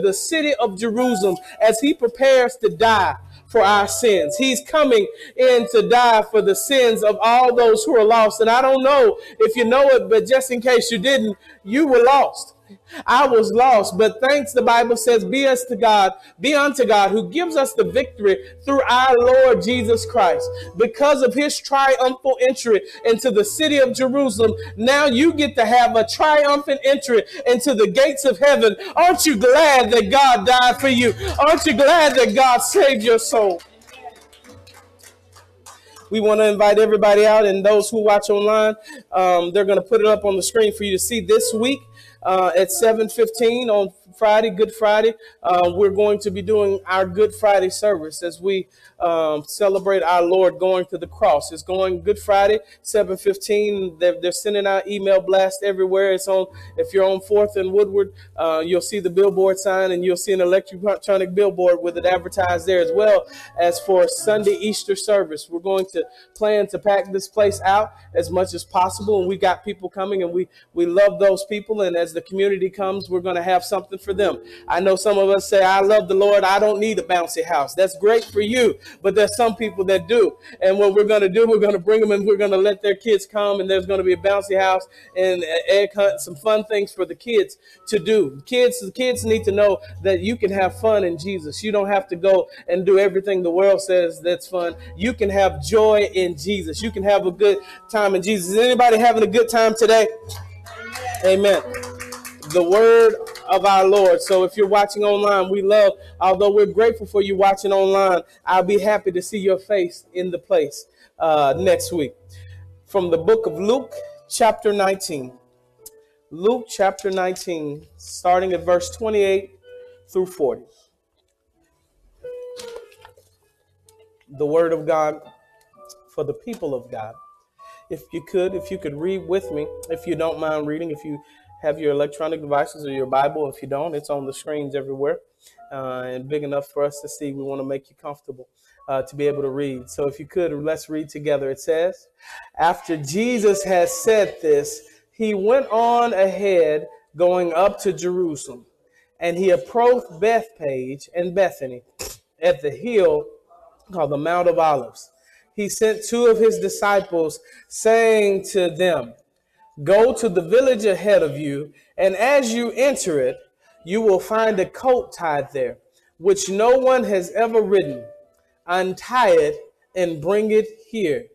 the city of Jerusalem as he prepares to die for our sins. He's coming in to die for the sins of all those who are lost. And I don't know if you know it, but just in case you didn't, you were lost. I was lost, but thanks, the Bible says, be us to God, be unto God, who gives us the victory through our Lord Jesus Christ. Because of his triumphal entry into the city of Jerusalem, now you get to have a triumphant entry into the gates of heaven. Aren't you glad that God died for you? Aren't you glad that God saved your soul? We want to invite everybody out and those who watch online, um, they're going to put it up on the screen for you to see this week uh, at 7.15 on Friday, Good Friday. Uh, we're going to be doing our Good Friday service as we um, celebrate our Lord going to the cross. It's going Good Friday, 7:15. They're, they're sending out email blasts everywhere. It's on. If you're on Fourth and Woodward, uh, you'll see the billboard sign, and you'll see an electronic billboard with it advertised there as well as for Sunday Easter service. We're going to plan to pack this place out as much as possible, and we got people coming, and we we love those people. And as the community comes, we're going to have something for them. I know some of us say, "I love the Lord. I don't need a bouncy house." That's great for you but there's some people that do. And what we're going to do, we're going to bring them and we're going to let their kids come, and there's going to be a bouncy house and egg hunt, some fun things for the kids to do. Kids, the kids need to know that you can have fun in Jesus. You don't have to go and do everything the world says that's fun. You can have joy in Jesus. You can have a good time in Jesus. Is anybody having a good time today? Amen. The word of our Lord. So if you're watching online, we love, although we're grateful for you watching online, I'll be happy to see your face in the place uh, next week. From the book of Luke, chapter 19. Luke chapter 19, starting at verse 28 through 40. The word of God for the people of God. If you could, if you could read with me, if you don't mind reading, if you have your electronic devices or your Bible. If you don't, it's on the screens everywhere uh, and big enough for us to see. We want to make you comfortable uh, to be able to read. So if you could, let's read together. It says, After Jesus had said this, he went on ahead going up to Jerusalem. And he approached Bethphage and Bethany at the hill called the Mount of Olives. He sent two of his disciples, saying to them, Go to the village ahead of you, and as you enter it, you will find a coat tied there, which no one has ever ridden. Untie it and bring it here.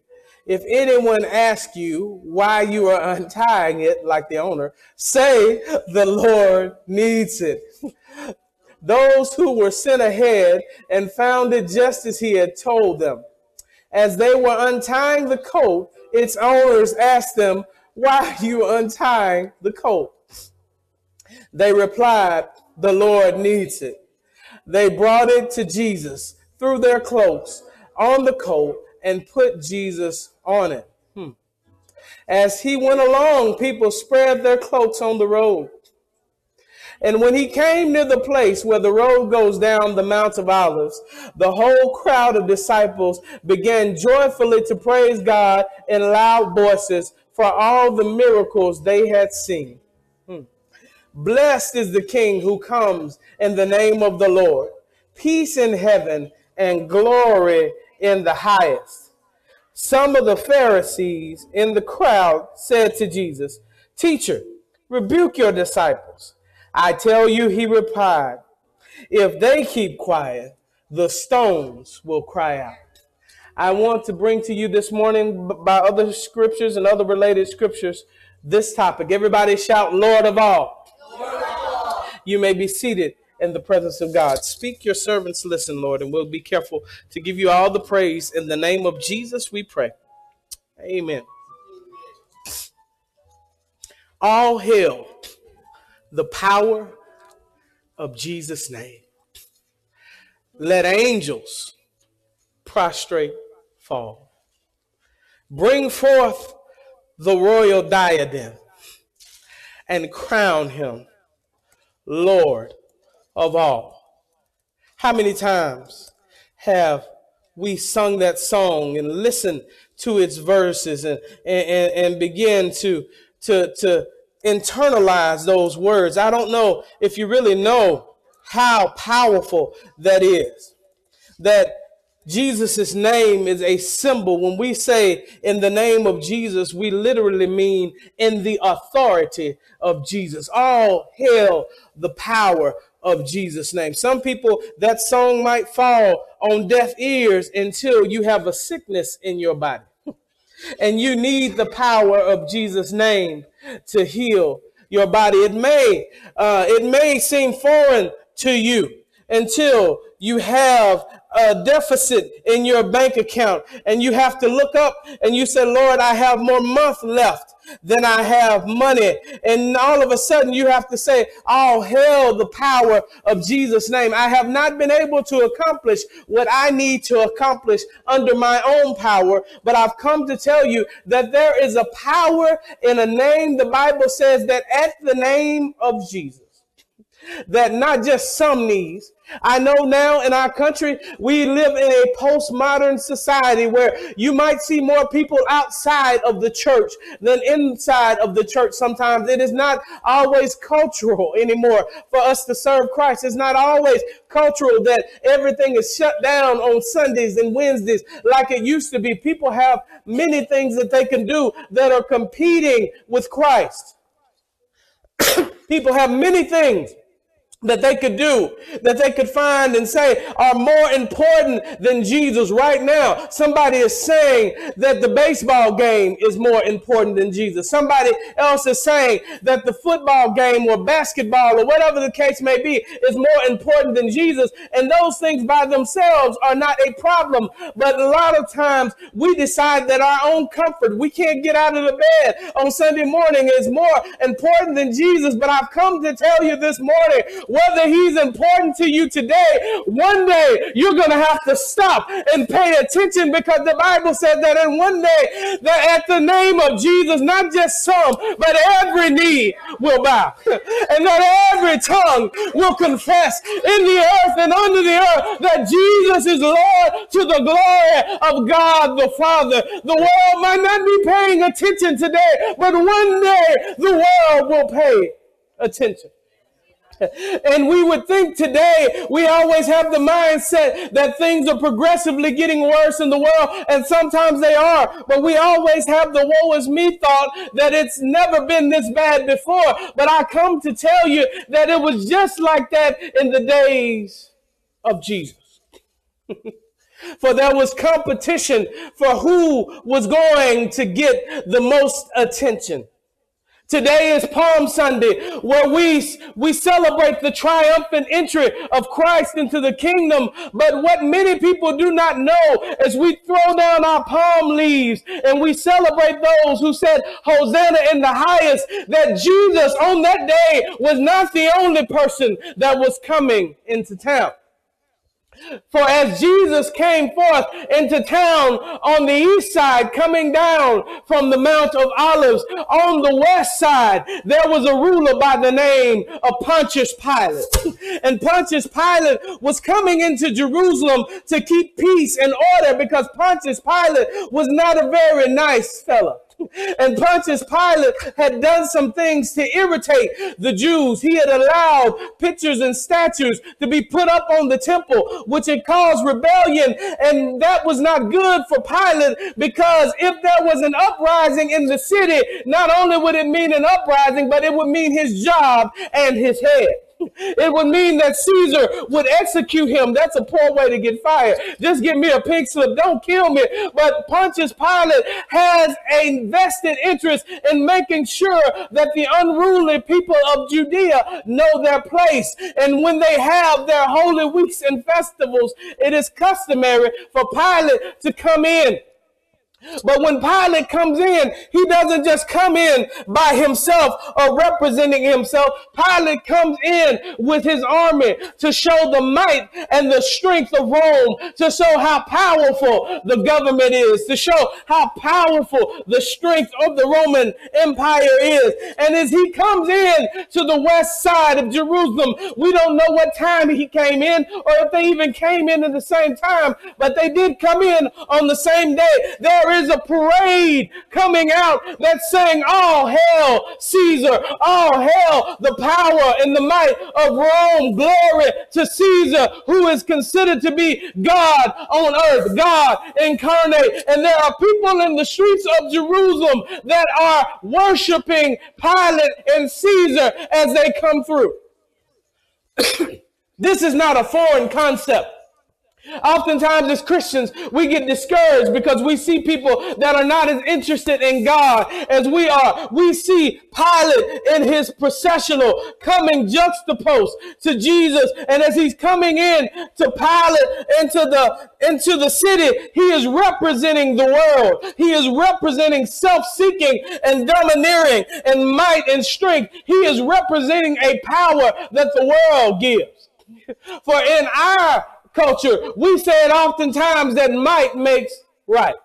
If anyone asks you why you are untying it, like the owner, say the Lord needs it. Those who were sent ahead and found it just as he had told them. As they were untying the coat, its owners asked them, why are you untying the colt? They replied, The Lord needs it. They brought it to Jesus, threw their cloaks on the colt, and put Jesus on it. Hmm. As he went along, people spread their cloaks on the road. And when he came near the place where the road goes down the Mount of Olives, the whole crowd of disciples began joyfully to praise God in loud voices for all the miracles they had seen. Hmm. Blessed is the King who comes in the name of the Lord. Peace in heaven and glory in the highest. Some of the Pharisees in the crowd said to Jesus, Teacher, rebuke your disciples. I tell you, he replied, if they keep quiet, the stones will cry out. I want to bring to you this morning by other scriptures and other related scriptures this topic. Everybody shout, Lord of all. Lord of all. You may be seated in the presence of God. Speak, your servants listen, Lord, and we'll be careful to give you all the praise. In the name of Jesus, we pray. Amen. All hail the power of Jesus' name. Let angels prostrate fall. Bring forth the royal diadem and crown him Lord of all. How many times have we sung that song and listened to its verses and, and, and begin to, to, to internalize those words? I don't know if you really know how powerful that is. That Jesus' name is a symbol. When we say in the name of Jesus, we literally mean in the authority of Jesus. All hail the power of Jesus' name. Some people, that song might fall on deaf ears until you have a sickness in your body. and you need the power of Jesus' name to heal your body. It may, uh, it may seem foreign to you until you have a deficit in your bank account and you have to look up and you say, Lord, I have more month left than I have money. And all of a sudden you have to say, all hail the power of Jesus' name. I have not been able to accomplish what I need to accomplish under my own power, but I've come to tell you that there is a power in a name. The Bible says that at the name of Jesus, that not just some knees, I know now in our country, we live in a postmodern society where you might see more people outside of the church than inside of the church sometimes. It is not always cultural anymore for us to serve Christ. It's not always cultural that everything is shut down on Sundays and Wednesdays like it used to be. People have many things that they can do that are competing with Christ. people have many things that they could do, that they could find and say are more important than Jesus right now. Somebody is saying that the baseball game is more important than Jesus. Somebody else is saying that the football game or basketball or whatever the case may be is more important than Jesus. And those things by themselves are not a problem. But a lot of times we decide that our own comfort, we can't get out of the bed on Sunday morning is more important than Jesus. But I've come to tell you this morning, whether he's important to you today, one day you're going to have to stop and pay attention because the Bible said that in one day that at the name of Jesus, not just some, but every knee will bow and that every tongue will confess in the earth and under the earth that Jesus is Lord to the glory of God the Father. The world might not be paying attention today, but one day the world will pay attention. And we would think today we always have the mindset that things are progressively getting worse in the world, and sometimes they are. But we always have the woe is me thought that it's never been this bad before. But I come to tell you that it was just like that in the days of Jesus. for there was competition for who was going to get the most attention. Today is Palm Sunday, where we, we celebrate the triumphant entry of Christ into the kingdom. But what many people do not know is we throw down our palm leaves and we celebrate those who said, Hosanna in the highest, that Jesus on that day was not the only person that was coming into town. For as Jesus came forth into town on the east side, coming down from the Mount of Olives, on the west side, there was a ruler by the name of Pontius Pilate. And Pontius Pilate was coming into Jerusalem to keep peace and order because Pontius Pilate was not a very nice fellow. And Pontius Pilate had done some things to irritate the Jews. He had allowed pictures and statues to be put up on the temple, which had caused rebellion. And that was not good for Pilate because if there was an uprising in the city, not only would it mean an uprising, but it would mean his job and his head. It would mean that Caesar would execute him. That's a poor way to get fired. Just give me a pink slip. Don't kill me. But Pontius Pilate has a vested interest in making sure that the unruly people of Judea know their place. And when they have their holy weeks and festivals, it is customary for Pilate to come in but when Pilate comes in, he doesn't just come in by himself or representing himself. Pilate comes in with his army to show the might and the strength of Rome, to show how powerful the government is, to show how powerful the strength of the Roman Empire is. And as he comes in to the west side of Jerusalem, we don't know what time he came in or if they even came in at the same time, but they did come in on the same day. There is a parade coming out that's saying, All hail Caesar, all hail the power and the might of Rome, glory to Caesar, who is considered to be God on earth, God incarnate. And there are people in the streets of Jerusalem that are worshiping Pilate and Caesar as they come through. this is not a foreign concept. Oftentimes, as Christians, we get discouraged because we see people that are not as interested in God as we are. We see Pilate in his processional coming juxtaposed to Jesus. And as he's coming in to Pilate into the, into the city, he is representing the world. He is representing self-seeking and domineering and might and strength. He is representing a power that the world gives. For in our culture, we say it oftentimes that might makes right.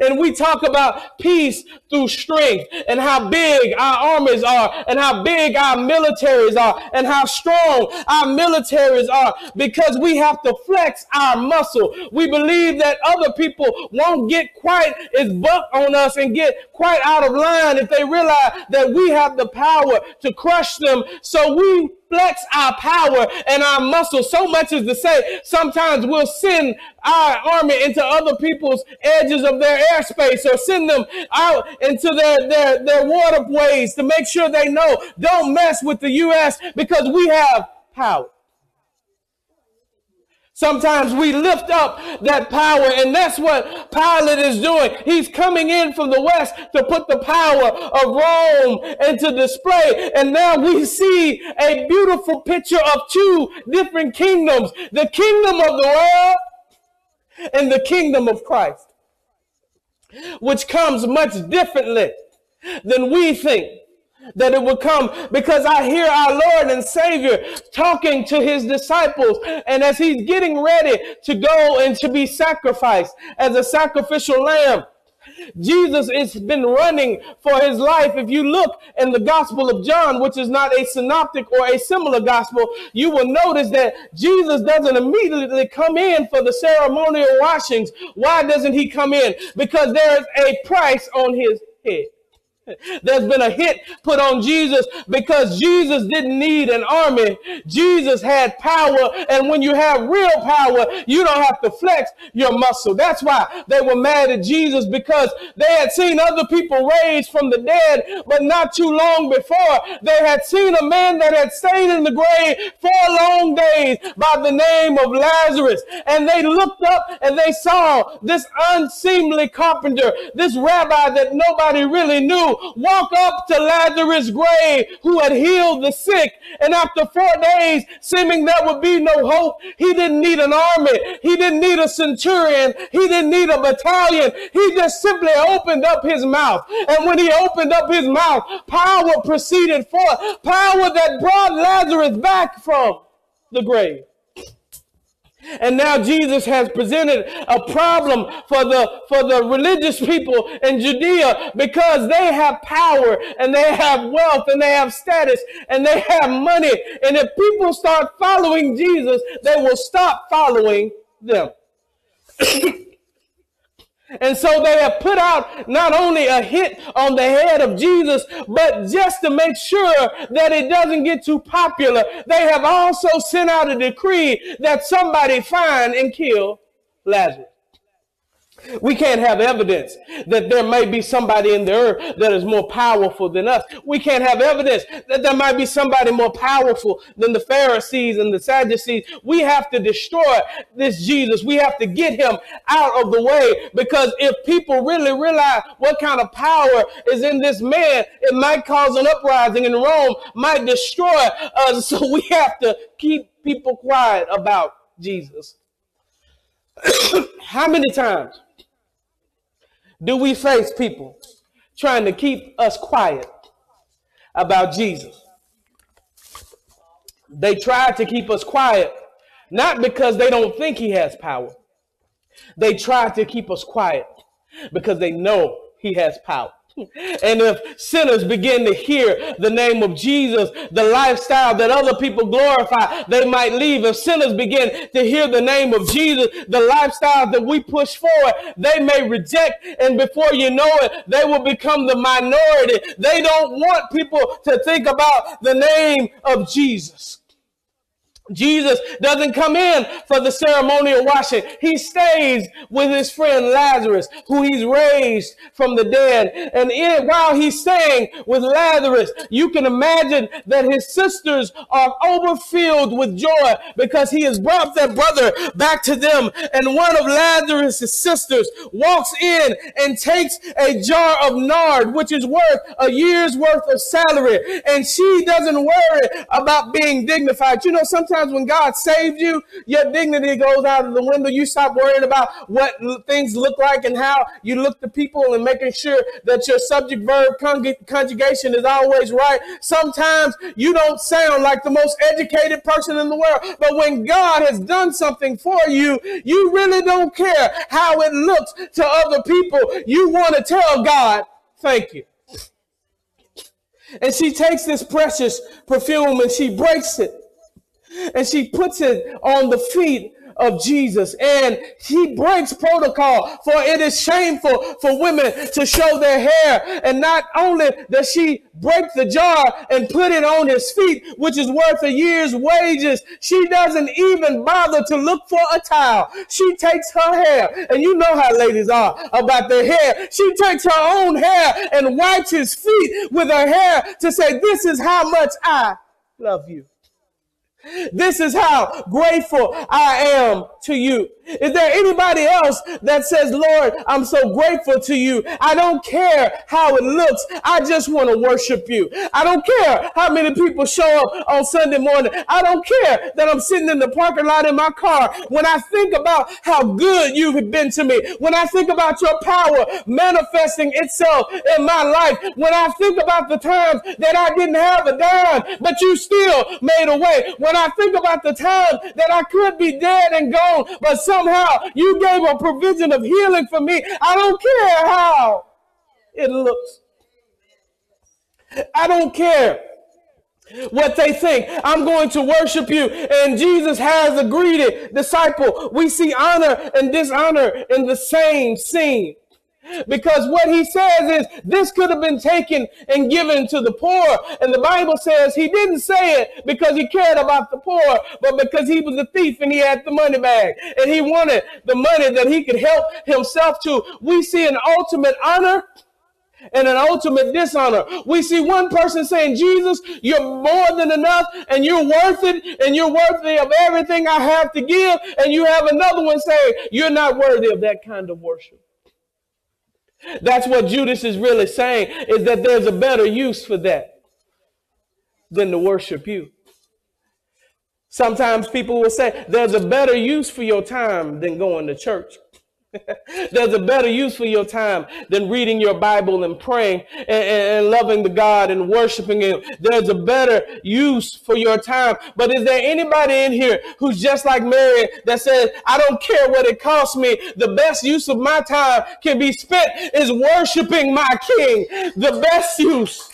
And we talk about peace through strength and how big our armies are and how big our militaries are and how strong our militaries are because we have to flex our muscle. We believe that other people won't get quite as buck on us and get quite out of line if they realize that we have the power to crush them. So we flex our power and our muscle so much as to say sometimes we'll send our army into other people's edges of their airspace or send them out into their, their, their waterways to make sure they know don't mess with the U.S. because we have power. Sometimes we lift up that power, and that's what Pilate is doing. He's coming in from the west to put the power of Rome into display. And now we see a beautiful picture of two different kingdoms the kingdom of the world and the kingdom of Christ, which comes much differently than we think that it would come because I hear our Lord and Savior talking to his disciples. And as he's getting ready to go and to be sacrificed as a sacrificial lamb, Jesus has been running for his life. If you look in the Gospel of John, which is not a synoptic or a similar gospel, you will notice that Jesus doesn't immediately come in for the ceremonial washings. Why doesn't he come in? Because there is a price on his head. There's been a hit put on Jesus because Jesus didn't need an army. Jesus had power. And when you have real power, you don't have to flex your muscle. That's why they were mad at Jesus because they had seen other people raised from the dead, but not too long before they had seen a man that had stayed in the grave for long days by the name of Lazarus. And they looked up and they saw this unseemly carpenter, this rabbi that nobody really knew walk up to Lazarus' grave who had healed the sick. And after four days, seeming there would be no hope, he didn't need an army. He didn't need a centurion. He didn't need a battalion. He just simply opened up his mouth. And when he opened up his mouth, power proceeded forth. Power that brought Lazarus back from the grave. And now Jesus has presented a problem for the, for the religious people in Judea because they have power and they have wealth and they have status and they have money. And if people start following Jesus, they will stop following them. And so they have put out not only a hit on the head of Jesus, but just to make sure that it doesn't get too popular, they have also sent out a decree that somebody find and kill Lazarus. We can't have evidence that there may be somebody in the earth that is more powerful than us. We can't have evidence that there might be somebody more powerful than the Pharisees and the Sadducees. We have to destroy this Jesus. We have to get him out of the way because if people really realize what kind of power is in this man, it might cause an uprising in Rome, might destroy us. So we have to keep people quiet about Jesus. How many times do we face people trying to keep us quiet about Jesus? They try to keep us quiet, not because they don't think he has power. They try to keep us quiet because they know he has power. And if sinners begin to hear the name of Jesus, the lifestyle that other people glorify, they might leave. If sinners begin to hear the name of Jesus, the lifestyle that we push forward, they may reject. And before you know it, they will become the minority. They don't want people to think about the name of Jesus. Jesus doesn't come in for the ceremonial washing. He stays with his friend Lazarus, who he's raised from the dead. And in, while he's staying with Lazarus, you can imagine that his sisters are overfilled with joy because he has brought their brother back to them. And one of Lazarus' sisters walks in and takes a jar of nard, which is worth a year's worth of salary. And she doesn't worry about being dignified. You know, sometimes sometimes when God saved you, your dignity goes out of the window. You stop worrying about what things look like and how you look to people and making sure that your subject verb conjugation is always right. Sometimes you don't sound like the most educated person in the world, but when God has done something for you, you really don't care how it looks to other people. You want to tell God, thank you. And she takes this precious perfume and she breaks it and she puts it on the feet of Jesus. And he breaks protocol for it is shameful for women to show their hair. And not only does she break the jar and put it on his feet which is worth a year's wages she doesn't even bother to look for a towel. She takes her hair. And you know how ladies are about their hair. She takes her own hair and wipes his feet with her hair to say this is how much I love you this is how grateful I am to you. Is there anybody else that says, Lord, I'm so grateful to you. I don't care how it looks. I just want to worship you. I don't care how many people show up on Sunday morning. I don't care that I'm sitting in the parking lot in my car. When I think about how good you've been to me, when I think about your power manifesting itself in my life, when I think about the times that I didn't have a dime, but you still made a way, when I think about the times that I could be dead and gone, but somehow you gave a provision of healing for me. I don't care how it looks. I don't care what they think. I'm going to worship you. And Jesus has a greedy disciple. We see honor and dishonor in the same scene. Because what he says is this could have been taken and given to the poor. And the Bible says he didn't say it because he cared about the poor, but because he was a thief and he had the money bag and he wanted the money that he could help himself to. We see an ultimate honor and an ultimate dishonor. We see one person saying, Jesus, you're more than enough and you're worth it and you're worthy of everything I have to give. And you have another one saying, you're not worthy of that kind of worship. That's what Judas is really saying is that there's a better use for that than to worship you. Sometimes people will say there's a better use for your time than going to church. There's a better use for your time than reading your Bible and praying and, and, loving the God and worshiping Him. There's a better use for your time. But is there anybody in here who's just like Mary that says, I don't care what it costs me. The best use of my time can be spent is worshiping my King. The best use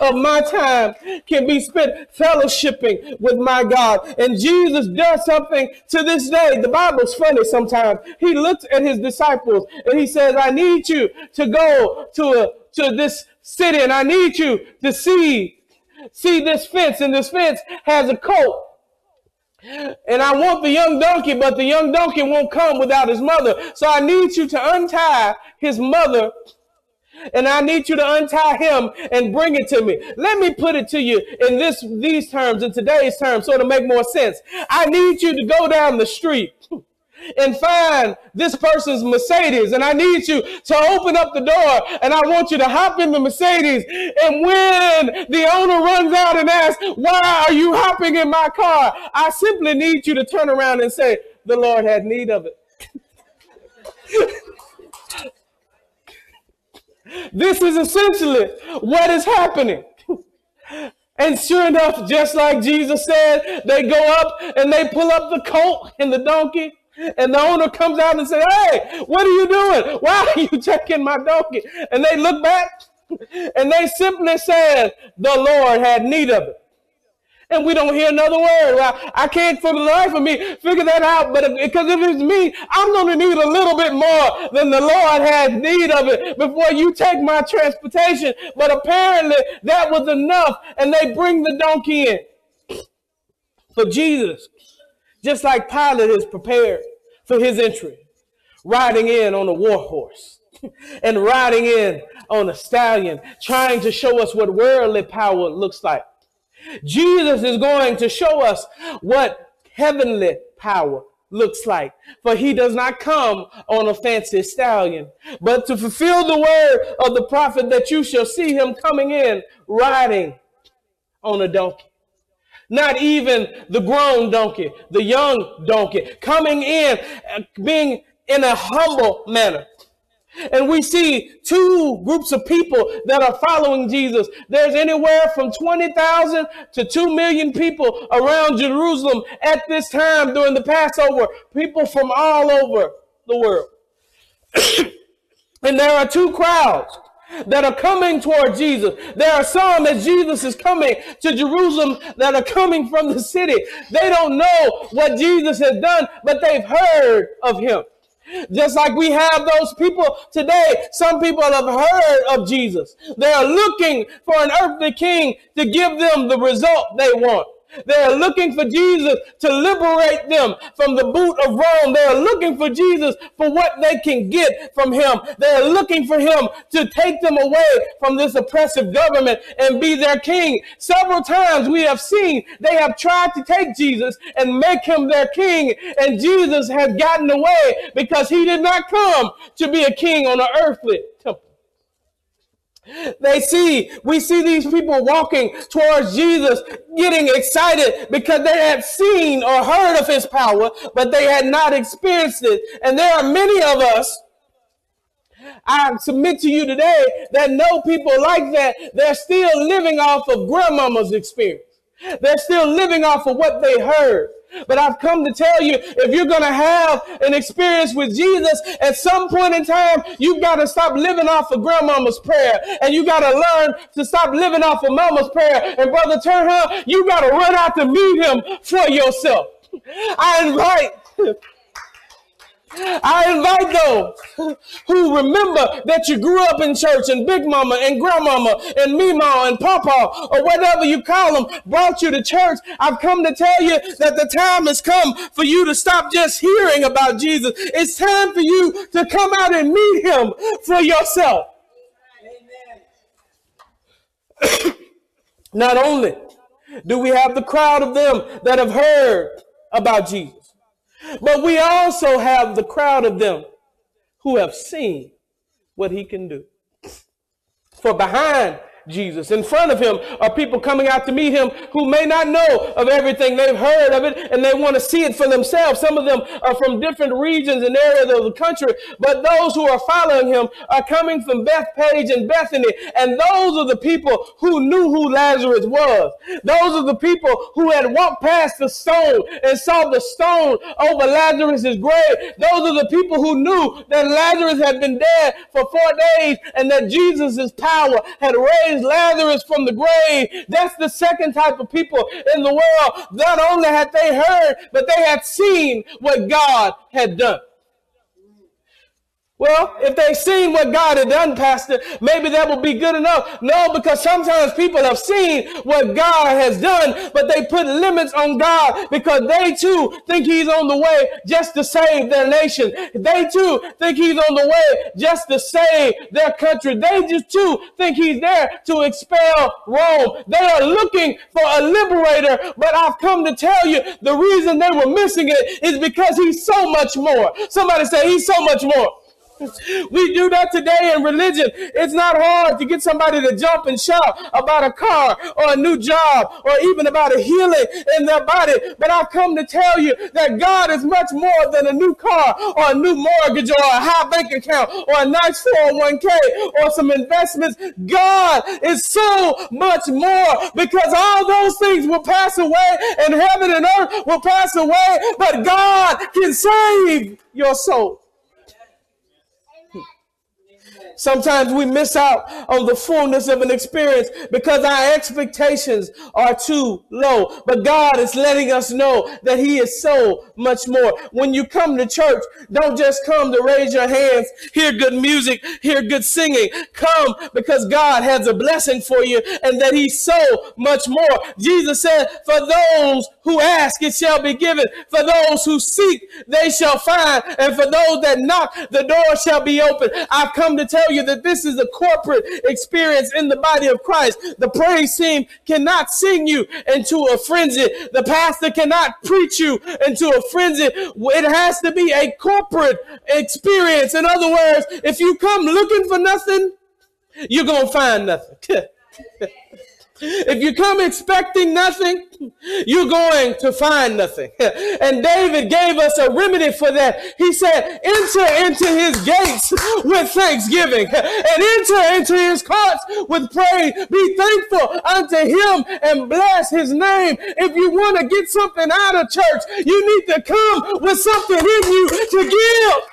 of my time can be spent fellowshipping with my God. And Jesus does something to this day. The Bible's funny sometimes. He looks at his disciples and he says, I need you to go to, a, to this city and I need you to see, see this fence. And this fence has a coat. And I want the young donkey, but the young donkey won't come without his mother. So I need you to untie his mother and I need you to untie him and bring it to me. Let me put it to you in this these terms, in today's terms, so to make more sense. I need you to go down the street and find this person's Mercedes. And I need you to open up the door and I want you to hop in the Mercedes. And when the owner runs out and asks, why are you hopping in my car? I simply need you to turn around and say, the Lord had need of it. This is essentially what is happening. And sure enough, just like Jesus said, they go up and they pull up the colt and the donkey And the owner comes out and says, Hey, what are you doing? Why are you checking my donkey? And they look back and they simply said, The Lord had need of it and we don't hear another word. Well, I can't for the life of me figure that out, but because if, if it's me, I'm going to need a little bit more than the Lord has need of it before you take my transportation. But apparently that was enough, and they bring the donkey in for Jesus, just like Pilate is prepared for his entry, riding in on a war horse. and riding in on a stallion, trying to show us what worldly power looks like. Jesus is going to show us what heavenly power looks like. For he does not come on a fancy stallion, but to fulfill the word of the prophet that you shall see him coming in riding on a donkey. Not even the grown donkey, the young donkey, coming in, uh, being in a humble manner. And we see two groups of people that are following Jesus. There's anywhere from 20,000 to 2 million people around Jerusalem at this time during the Passover. People from all over the world. and there are two crowds that are coming toward Jesus. There are some as Jesus is coming to Jerusalem that are coming from the city. They don't know what Jesus has done, but they've heard of him. Just like we have those people today, some people have heard of Jesus. They are looking for an earthly king to give them the result they want. They are looking for Jesus to liberate them from the boot of Rome. They are looking for Jesus for what they can get from him. They are looking for him to take them away from this oppressive government and be their king. Several times we have seen they have tried to take Jesus and make him their king, and Jesus has gotten away because he did not come to be a king on an earthly temple. They see, we see these people walking towards Jesus, getting excited because they had seen or heard of his power, but they had not experienced it. And there are many of us, I submit to you today, that know people like that. They're still living off of grandmama's experience. They're still living off of what they heard. But I've come to tell you, if you're going to have an experience with Jesus, at some point in time, you've got to stop living off of grandmama's prayer. And you got to learn to stop living off of mama's prayer. And brother Turner, you got to run out to meet him for yourself. I invite I invite those who remember that you grew up in church and Big Mama and Grandmama and Mima and Papa or whatever you call them brought you to church. I've come to tell you that the time has come for you to stop just hearing about Jesus. It's time for you to come out and meet him for yourself. Not only do we have the crowd of them that have heard about Jesus, but we also have the crowd of them who have seen what he can do. For behind Jesus. In front of him are people coming out to meet him who may not know of everything. They've heard of it and they want to see it for themselves. Some of them are from different regions and areas of the country, but those who are following him are coming from Bethphage and Bethany. And those are the people who knew who Lazarus was. Those are the people who had walked past the stone and saw the stone over Lazarus's grave. Those are the people who knew that Lazarus had been dead for four days and that Jesus' power had raised raised Lazarus from the grave. That's the second type of people in the world. Not only had they heard, but they had seen what God had done. Well, if they've seen what God had done, Pastor, maybe that will be good enough. No, because sometimes people have seen what God has done, but they put limits on God because they too think He's on the way just to save their nation. They too think He's on the way just to save their country. They just too think He's there to expel Rome. They are looking for a liberator, but I've come to tell you the reason they were missing it is because He's so much more. Somebody say He's so much more. We do that today in religion. It's not hard to get somebody to jump and shout about a car or a new job or even about a healing in their body. But I've come to tell you that God is much more than a new car or a new mortgage or a high bank account or a nice 401k or some investments. God is so much more because all those things will pass away and heaven and earth will pass away, but God can save your soul. Sometimes we miss out on the fullness of an experience because our expectations are too low. But God is letting us know that He is so much more. When you come to church, don't just come to raise your hands, hear good music, hear good singing. Come because God has a blessing for you and that He's so much more. Jesus said, For those who ask, it shall be given. For those who seek, they shall find. And for those that knock, the door shall be open. I've come to tell you that this is a corporate experience in the body of Christ. The praise team cannot sing you into a frenzy. The pastor cannot preach you into a frenzy. It has to be a corporate experience. In other words, if you come looking for nothing, you're going to find nothing. If you come expecting nothing, you're going to find nothing. And David gave us a remedy for that. He said, enter into his gates with thanksgiving and enter into his courts with praise. Be thankful unto him and bless his name. If you want to get something out of church, you need to come with something in you to give.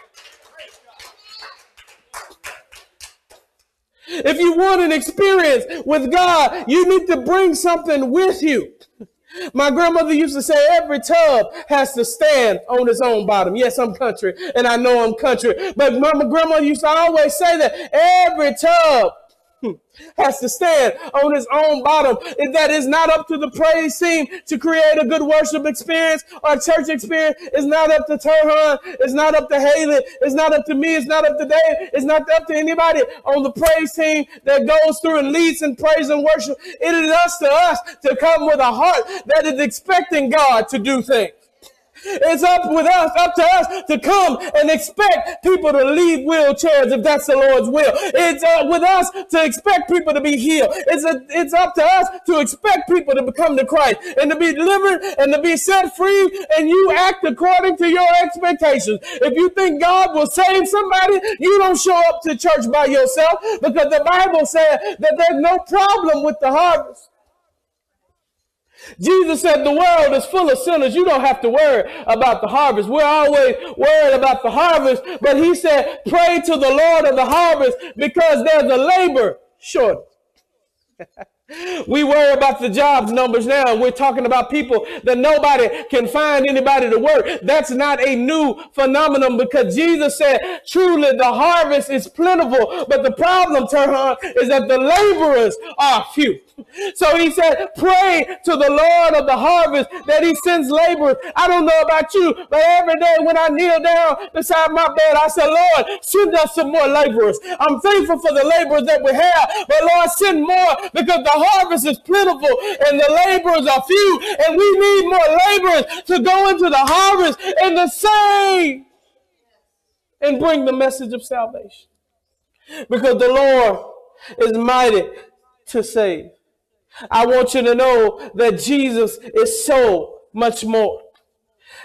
If you want an experience with God, you need to bring something with you. My grandmother used to say every tub has to stand on its own bottom. Yes, I'm country and I know I'm country, but my grandmother used to always say that every tub has to stand on his own bottom. If That is not up to the praise team to create a good worship experience or church experience. It's not up to Turhan. It's not up to Haley. It's not up to me. It's not up to Dave. It's not up to anybody on the praise team that goes through and leads in praise and worship. It is us to us to come with a heart that is expecting God to do things. It's up with us, up to us to come and expect people to leave wheelchairs if that's the Lord's will. It's uh, with us to expect people to be healed. It's a, it's up to us to expect people to become the Christ and to be delivered and to be set free. And you act according to your expectations. If you think God will save somebody, you don't show up to church by yourself because the Bible said that there's no problem with the harvest. Jesus said the world is full of sinners. You don't have to worry about the harvest. We're always worried about the harvest, but he said, pray to the Lord of the harvest because there's a labor shortage. We worry about the jobs numbers now. We're talking about people that nobody can find anybody to work. That's not a new phenomenon because Jesus said, truly the harvest is plentiful. But the problem, Turhan, is that the laborers are few. So he said, pray to the Lord of the harvest that he sends laborers. I don't know about you, but every day when I kneel down beside my bed, I say, Lord, send us some more laborers. I'm thankful for the laborers that we have, but Lord, send more because the harvest is plentiful and the laborers are few, and we need more laborers to go into the harvest and to save and bring the message of salvation. Because the Lord is mighty to save. I want you to know that Jesus is so much more.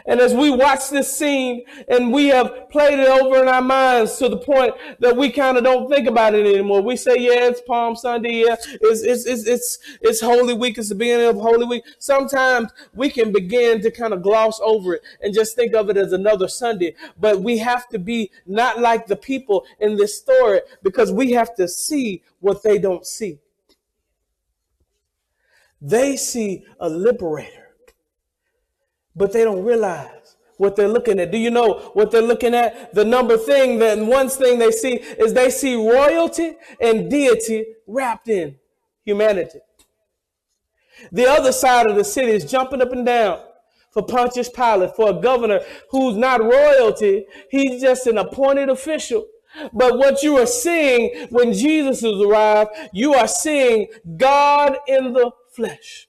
And as we watch this scene and we have played it over in our minds to the point that we kind of don't think about it anymore. We say, yeah, it's Palm Sunday. Yeah, it's, it's, it's, it's, it's Holy Week. It's the beginning of Holy Week. Sometimes we can begin to kind of gloss over it and just think of it as another Sunday. But we have to be not like the people in this story because we have to see what they don't see. They see a liberator, but they don't realize what they're looking at. Do you know what they're looking at? The number thing, that one thing they see is they see royalty and deity wrapped in humanity. The other side of the city is jumping up and down for Pontius Pilate, for a governor who's not royalty, he's just an appointed official. But what you are seeing when Jesus has arrived, you are seeing God in the flesh.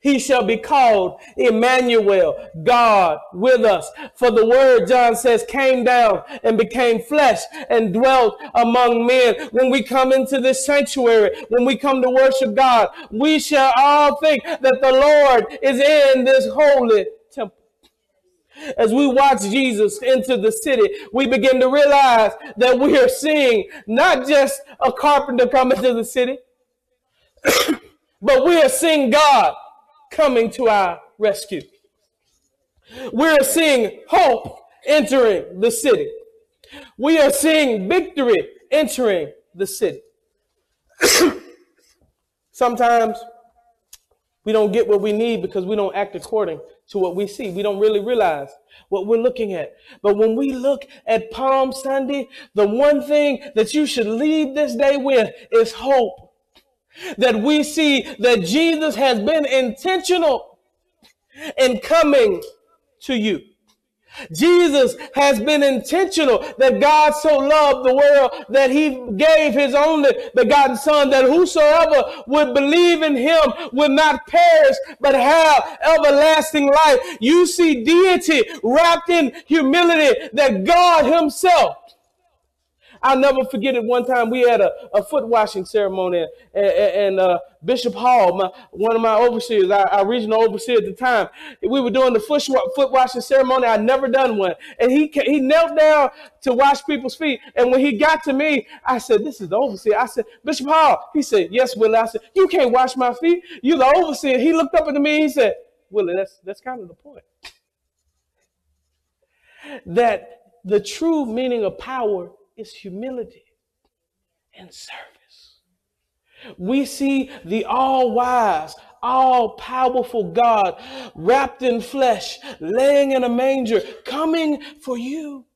He shall be called Emmanuel, God with us. For the word, John says, came down and became flesh and dwelt among men. When we come into this sanctuary, when we come to worship God, we shall all think that the Lord is in this holy temple. As we watch Jesus into the city, we begin to realize that we are seeing not just a carpenter come into the city, but we are seeing God coming to our rescue. We're seeing hope entering the city. We are seeing victory entering the city. Sometimes we don't get what we need because we don't act according to what we see. We don't really realize what we're looking at. But when we look at Palm Sunday, the one thing that you should leave this day with is hope that we see that Jesus has been intentional in coming to you. Jesus has been intentional that God so loved the world that he gave his only begotten son that whosoever would believe in him would not perish but have everlasting life. You see deity wrapped in humility that God himself I'll never forget it. One time we had a, a foot washing ceremony, and, and uh, Bishop Hall, my, one of my overseers, our, our, regional overseer at the time, we were doing the foot, foot washing ceremony. I'd never done one, and he he knelt down to wash people's feet. And when he got to me, I said, "This is the overseer." I said, "Bishop Hall." He said, "Yes, Willie." I said, "You can't wash my feet. You're the overseer." He looked up at me. He said, "Willie, that's that's kind of the point." that the true meaning of power is humility and service. We see the all wise, all powerful God wrapped in flesh, laying in a manger, coming for you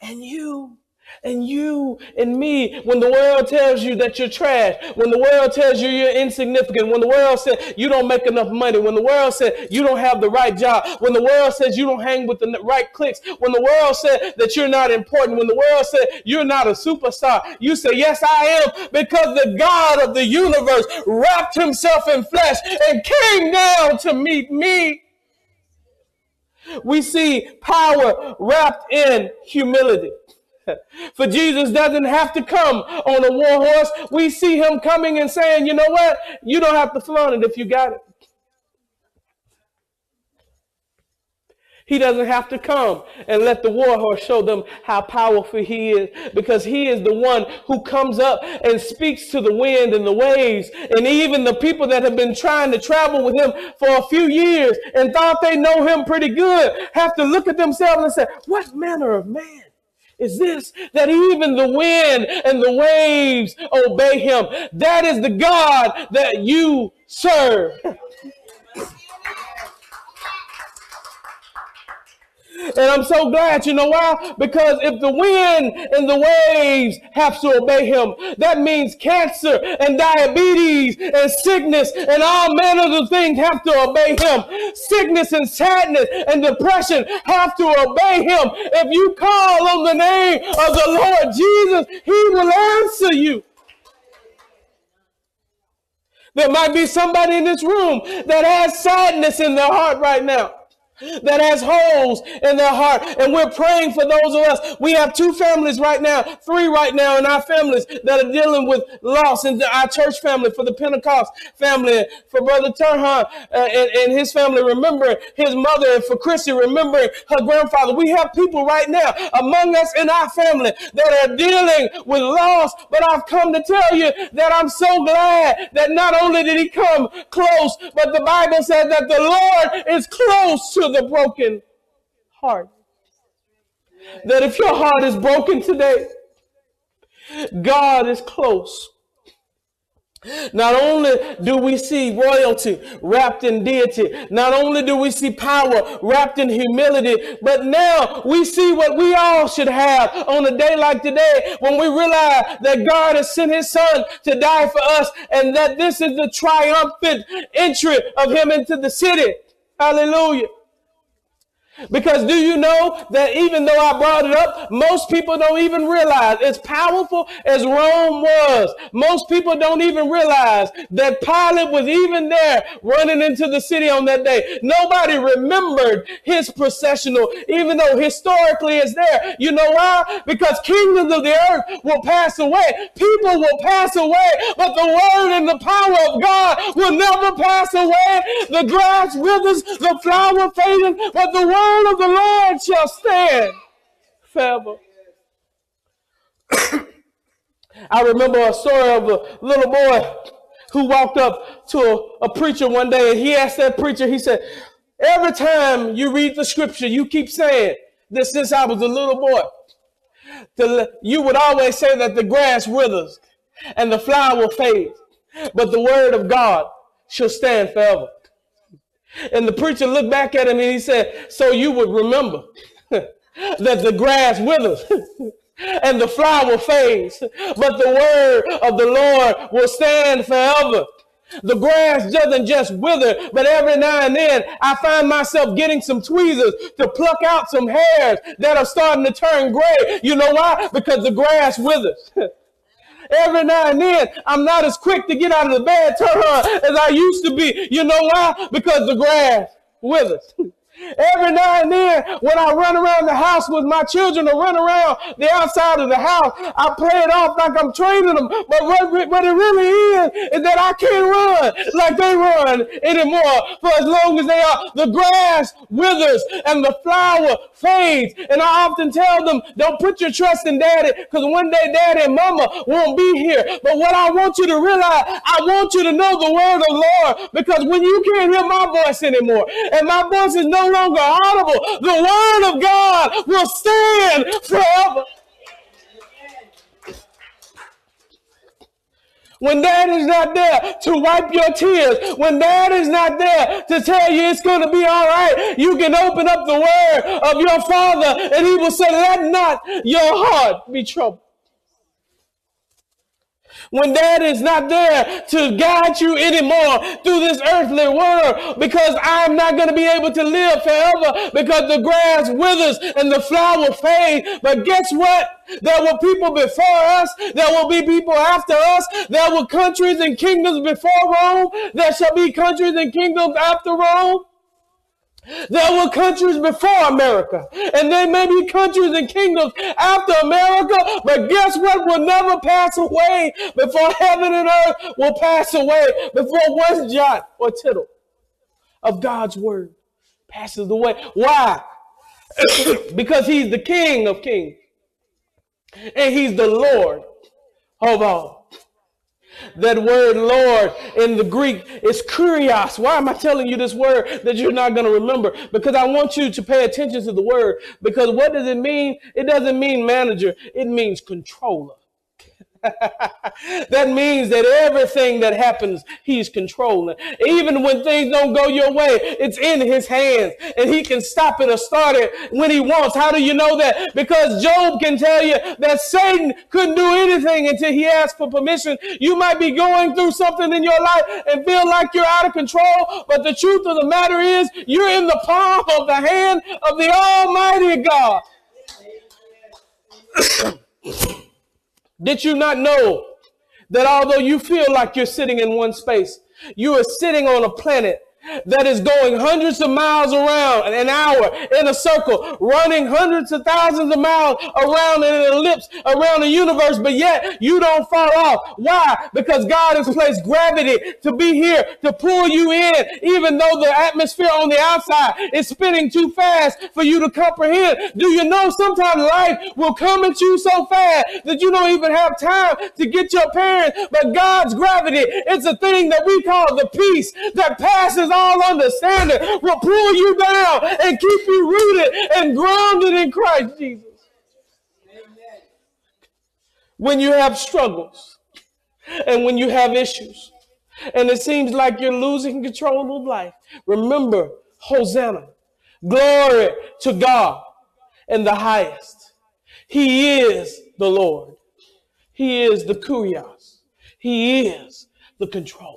and you and you and me, when the world tells you that you're trash, when the world tells you you're insignificant, when the world says you don't make enough money, when the world says you don't have the right job, when the world says you don't hang with the right cliques, when the world says that you're not important, when the world says you're not a superstar, you say, Yes, I am, because the God of the universe wrapped himself in flesh and came down to meet me. We see power wrapped in humility. For Jesus doesn't have to come on a war horse. We see him coming and saying, you know what? You don't have to flaunt it if you got it. He doesn't have to come and let the war horse show them how powerful he is because he is the one who comes up and speaks to the wind and the waves. And even the people that have been trying to travel with him for a few years and thought they know him pretty good have to look at themselves and say, What manner of man is this that even the wind and the waves obey him. That is the God that you serve. And I'm so glad, you know why? Because if the wind and the waves have to obey him, that means cancer and diabetes and sickness and all manner of things have to obey him. Sickness and sadness and depression have to obey him. If you call on the name of the Lord Jesus, he will answer you. There might be somebody in this room that has sadness in their heart right now that has holes in their heart. And we're praying for those of us. We have two families right now, three right now in our families that are dealing with loss in our church family, for the Pentecost family, for Brother Turhan uh, and, and, his family, remembering his mother, and for Chrissy, remembering her grandfather. We have people right now among us in our family that are dealing with loss. But I've come to tell you that I'm so glad that not only did he come close, but the Bible says that the Lord is close to the broken heart. That if your heart is broken today, God is close. Not only do we see royalty wrapped in deity, not only do we see power wrapped in humility, but now we see what we all should have on a day like today when we realize that God has sent his son to die for us and that this is the triumphant entry of him into the city. Hallelujah. Because do you know that even though I brought it up, most people don't even realize as powerful as Rome was, most people don't even realize that Pilate was even there running into the city on that day. Nobody remembered his processional, even though historically it's there. You know why? Because kingdoms of the earth will pass away, people will pass away, but the word and the power of God will never pass away. The grass withers, the flower fading, but the word word of the Lord shall stand forever. I remember a story of a little boy who walked up to a, a, preacher one day and he asked that preacher, he said, Every time you read the scripture, you keep saying that since I was a little boy, the, you would always say that the grass withers and the flower fades, but the word of God shall stand forever. And the preacher looked back at him and he said, So you would remember that the grass withers and the flower fades, but the word of the Lord will stand forever. The grass doesn't just wither, but every now and then I find myself getting some tweezers to pluck out some hairs that are starting to turn gray. You know why? Because the grass withers. Every now and then, I'm not as quick to get out of the bed as I used to be. You know why? Because the grass withers. Every now and then, when I run around the house with my children or run around the outside of the house, I play it off like I'm training them. But what, what it really is, is that I can't run like they run anymore for as long as they are. The grass withers and the flower fades. And I often tell them, don't put your trust in daddy because one day daddy and mama won't be here. But what I want you to realize, I want you to know the word of the Lord because when you can't hear my voice anymore and my voice is no longer audible. The word of God will stand forever. When dad is not there to wipe your tears, when dad is not there to tell you it's going to be all right, you can open up the word of your father and he will say, let not your heart be troubled when dad is not there to guide you anymore through this earthly world because I'm not going to be able to live forever because the grass withers and the flower fades. But guess what? There were people before us. There will be people after us. There were countries and kingdoms before Rome. There shall be countries and kingdoms after Rome. There were countries before America, and there may be countries and kingdoms after America, but guess what will never pass away before heaven and earth will pass away, before one jot or tittle of God's word passes away. Why? because he's the King of kings, and he's the Lord of all. That word Lord in the Greek is kurios. Why am I telling you this word that you're not going to remember? Because I want you to pay attention to the word. Because what does it mean? It doesn't mean manager. It means controller. That means that everything that happens, he's controlling. Even when things don't go your way, it's in his hands and he can stop it or start it when he wants. How do you know that? Because Job can tell you that Satan couldn't do anything until he asked for permission. You might be going through something in your life and feel like you're out of control, but the truth of the matter is you're in the palm of the hand of the Almighty God. Did you not know that although you feel like you're sitting in one space, you are sitting on a planet that is going hundreds of miles around an hour in a circle, running hundreds of thousands of miles around in an ellipse around the universe, but yet you don't fall off. Why? Because God has placed gravity to be here to pull you in, even though the atmosphere on the outside is spinning too fast for you to comprehend. Do you know sometimes life will come at you so fast that you don't even have time to get your parents, but God's gravity, it's a thing that we call the peace that passes all understanding will pull you down and keep you rooted and grounded in Christ Jesus. When you have struggles and when you have issues and it seems like you're losing control of life, remember, Hosanna, glory to God in the highest. He is the Lord. He is the Kurios. He is the controller.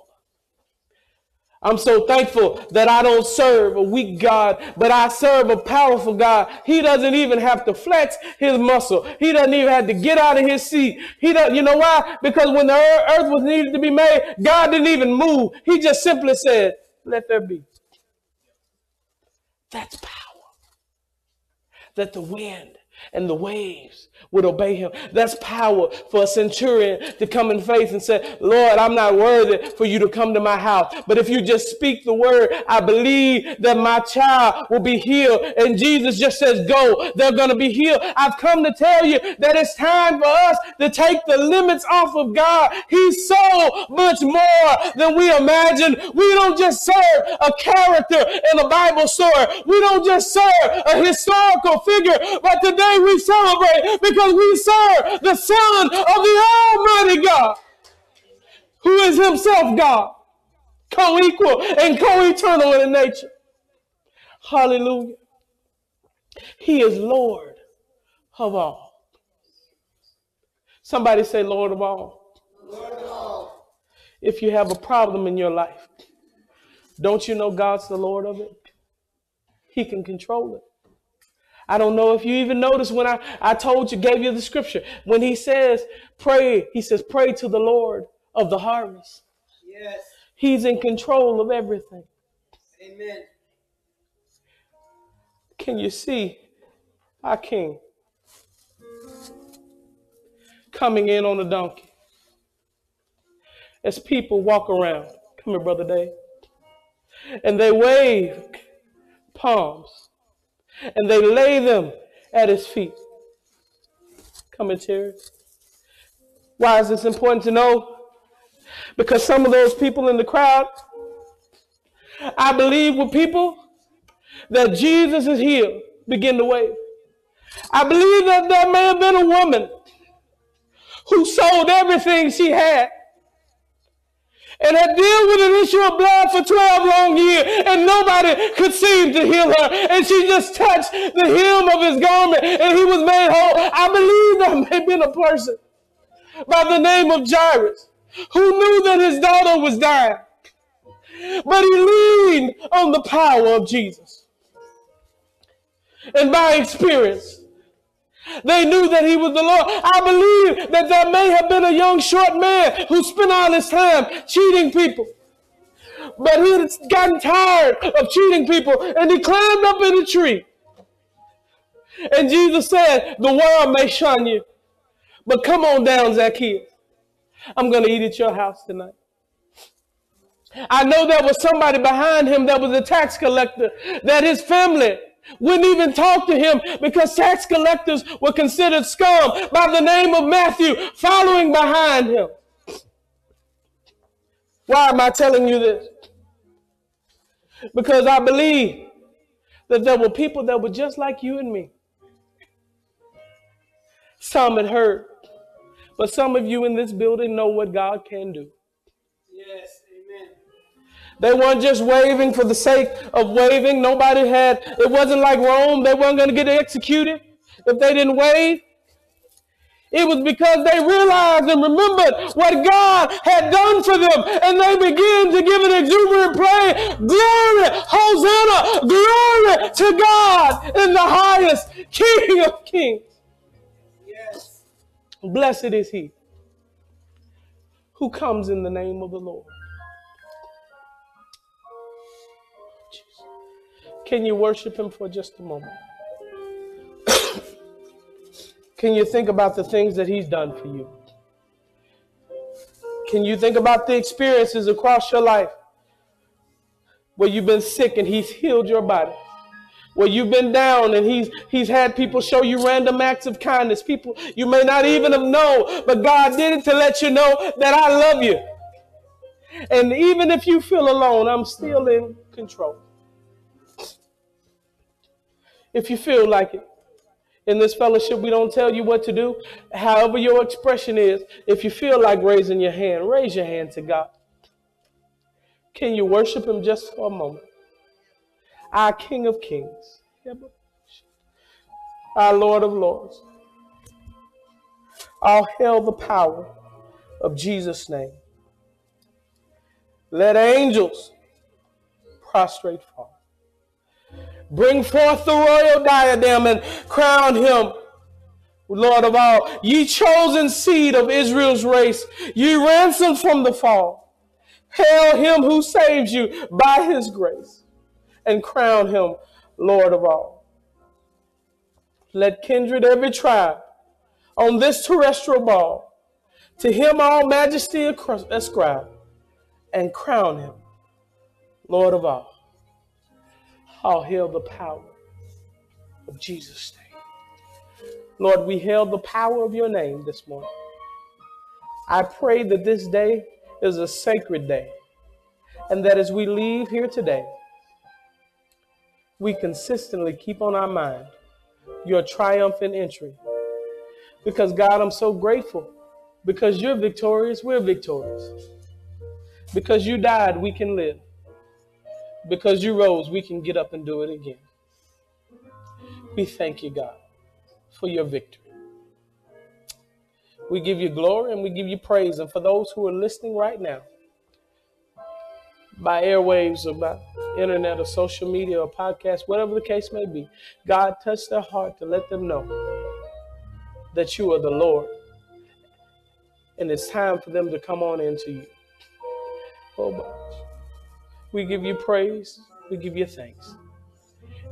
I'm so thankful that I don't serve a weak God, but I serve a powerful God. He doesn't even have to flex his muscle. He doesn't even have to get out of his seat. He doesn't, you know why? Because when the earth was needed to be made, God didn't even move. He just simply said, let there be. That's power. That the wind and the waves would obey him. That's power for a centurion to come in faith and say, Lord, I'm not worthy for you to come to my house. But if you just speak the word, I believe that my child will be healed. And Jesus just says, go, they're going to be healed. I've come to tell you that it's time for us to take the limits off of God. He's so much more than we imagine. We don't just serve a character in a Bible story. We don't just serve a historical figure, but today we celebrate because we serve the Son of the Almighty God, who is Himself God, co equal and co eternal in nature. Hallelujah. He is Lord of all. Somebody say. Lord of all. If you have a problem in your life, don't you know God's the Lord of it? He can control it. I don't know if you even noticed when I, I told you, gave you the scripture. When he says, pray, he says, pray to the Lord of the harvest. Yes. He's in control of everything. Amen. Can you see our King coming in on a donkey? As people walk around, come here, Brother Dave, and they wave palms and they lay them at his feet. Terry. Why is this important to know? Because some of those people in the crowd, I believe, were people that Jesus is here begin to wave. I believe that there may have been a woman who sold everything she had and had dealt with an issue of blood for 12 long years, and nobody could seem to heal her. And she just touched the hem of his garment, and he was made whole. I believe there may have been a person by the name of Jairus who knew that his daughter was dying, but he leaned on the power of Jesus. And by experience, they knew that he was the Lord. I believe that there may have been a young short man who spent all his time cheating people. But he had gotten tired of cheating people and he climbed up in a tree. And Jesus said, The world may shun you, but come on down, Zacchaeus. I'm going to eat at your house tonight. I know there was somebody behind him that was a tax collector, that his family wouldn't even talk to him because tax collectors were considered scum by the name of Matthew following behind him. Why am I telling you this? Because I believe that there were people that were just like you and me. Some had heard, but some of you in this building know what God can do. They weren't just waving for the sake of waving. Nobody had, it wasn't like Rome. They weren't going to get executed if they didn't wave. It was because they realized and remembered what God had done for them. And they began to give an exuberant praise. Glory, Hosanna, glory to God in the highest, King of kings. Yes. Blessed is he who comes in the name of the Lord. Can you worship Him for just a moment? Can you think about the things that He's done for you? Can you think about the experiences across your life where you've been sick and He's healed your body? Where you've been down and he's he's had people show you random acts of kindness. People you may not even have known, but God did it to let you know that I love you. And even if you feel alone, I'm still in control if you feel like it. In this fellowship, we don't tell you what to do. However, your expression is, if you feel like raising your hand, raise your hand to God. Can you worship Him just for a moment? Our King of Kings, our Lord of Lords. I'll hail the power of Jesus' name. Let angels prostrate fall. Bring forth the royal diadem and crown him Lord of all, ye chosen seed of Israel's race, ye ransomed from the fall. Hail him who saves you by his grace, and crown him Lord of all. Let kindred every tribe on this terrestrial ball, to him all majesty ascribe, and crown him Lord of all. I'll hail the power of Jesus' name. Lord, we hail the power of your name this morning. I pray that this day is a sacred day and that as we leave here today, we consistently keep on our mind your triumphant entry. Because, God, I'm so grateful. Because you're victorious, we're victorious. Because you died, we can live. Because you rose, we can get up and do it again. We thank you, God for your victory. We give you glory and we give you praise. And for those who are listening right now, by airwaves or by internet or social media or podcast, whatever the case may be, God touch their heart to let them know that you are the Lord. And it's time for them to come on into you. Oh, we give you praise. We give you thanks.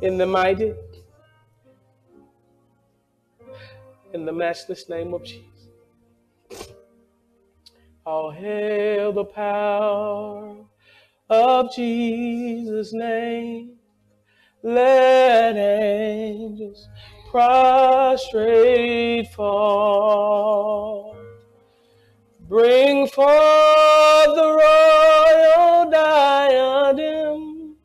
In the mighty in the matchless name of Jesus. All hail the power of Jesus' name. Let angels prostrate fall. Bring forth the royal diadem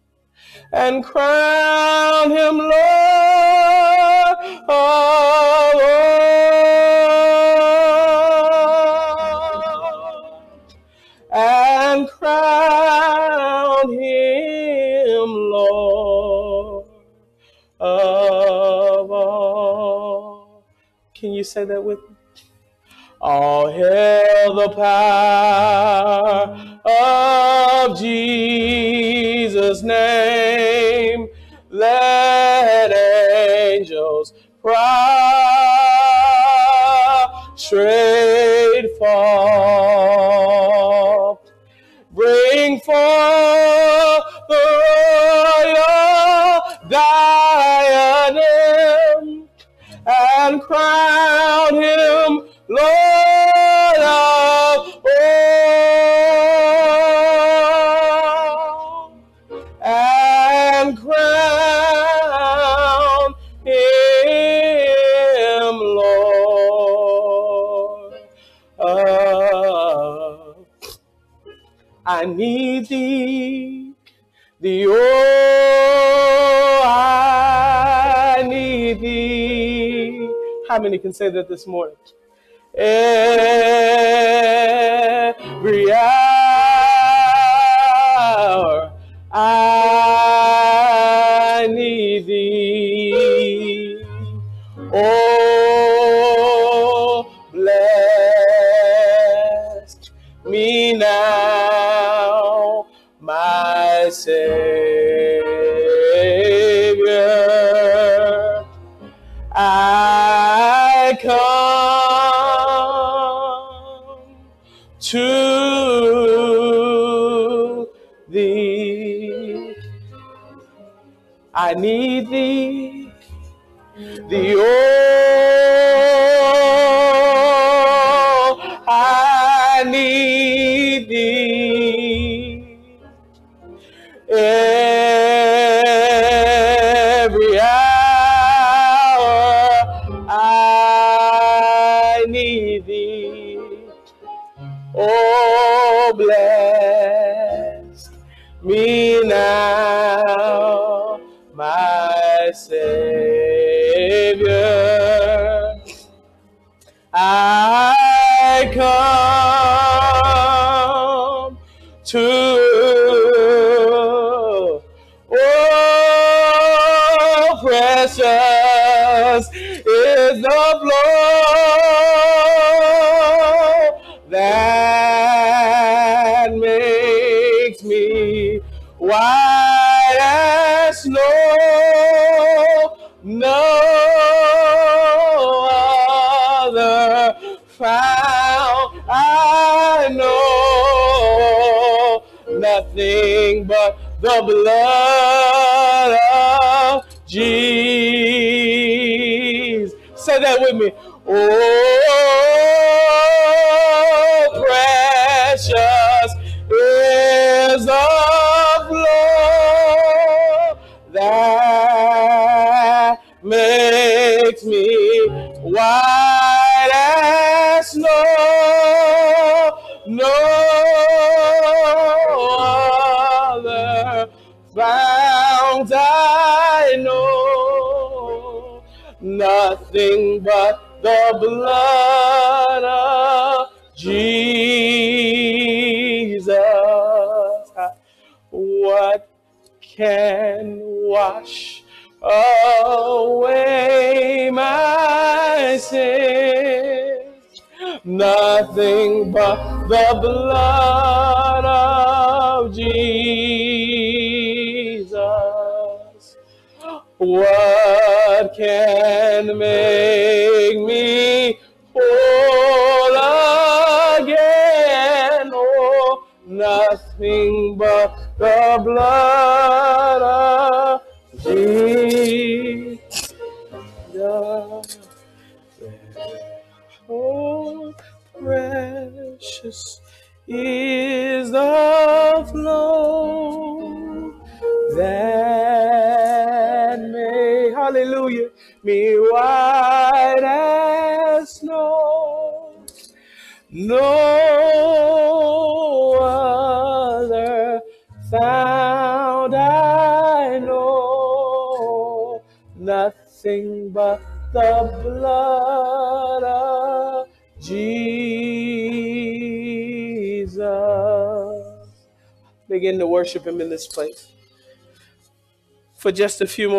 and crown him Lord of all and crown him Lord of all. Can you say that with me? All hail the power of Jesus' name. Let angels prostrate the oh, I need thee. How many can say that this morning? Every hour nothing but the blood of Jesus. What can wash away my sins? Nothing but the blood of Jesus. What can make me whole again? Oh, nothing but the blood of Jesus. Oh, precious is the flow that me white as snow. No other found I know, nothing but the blood of Jesus. Begin to worship Him in this place for just a few more.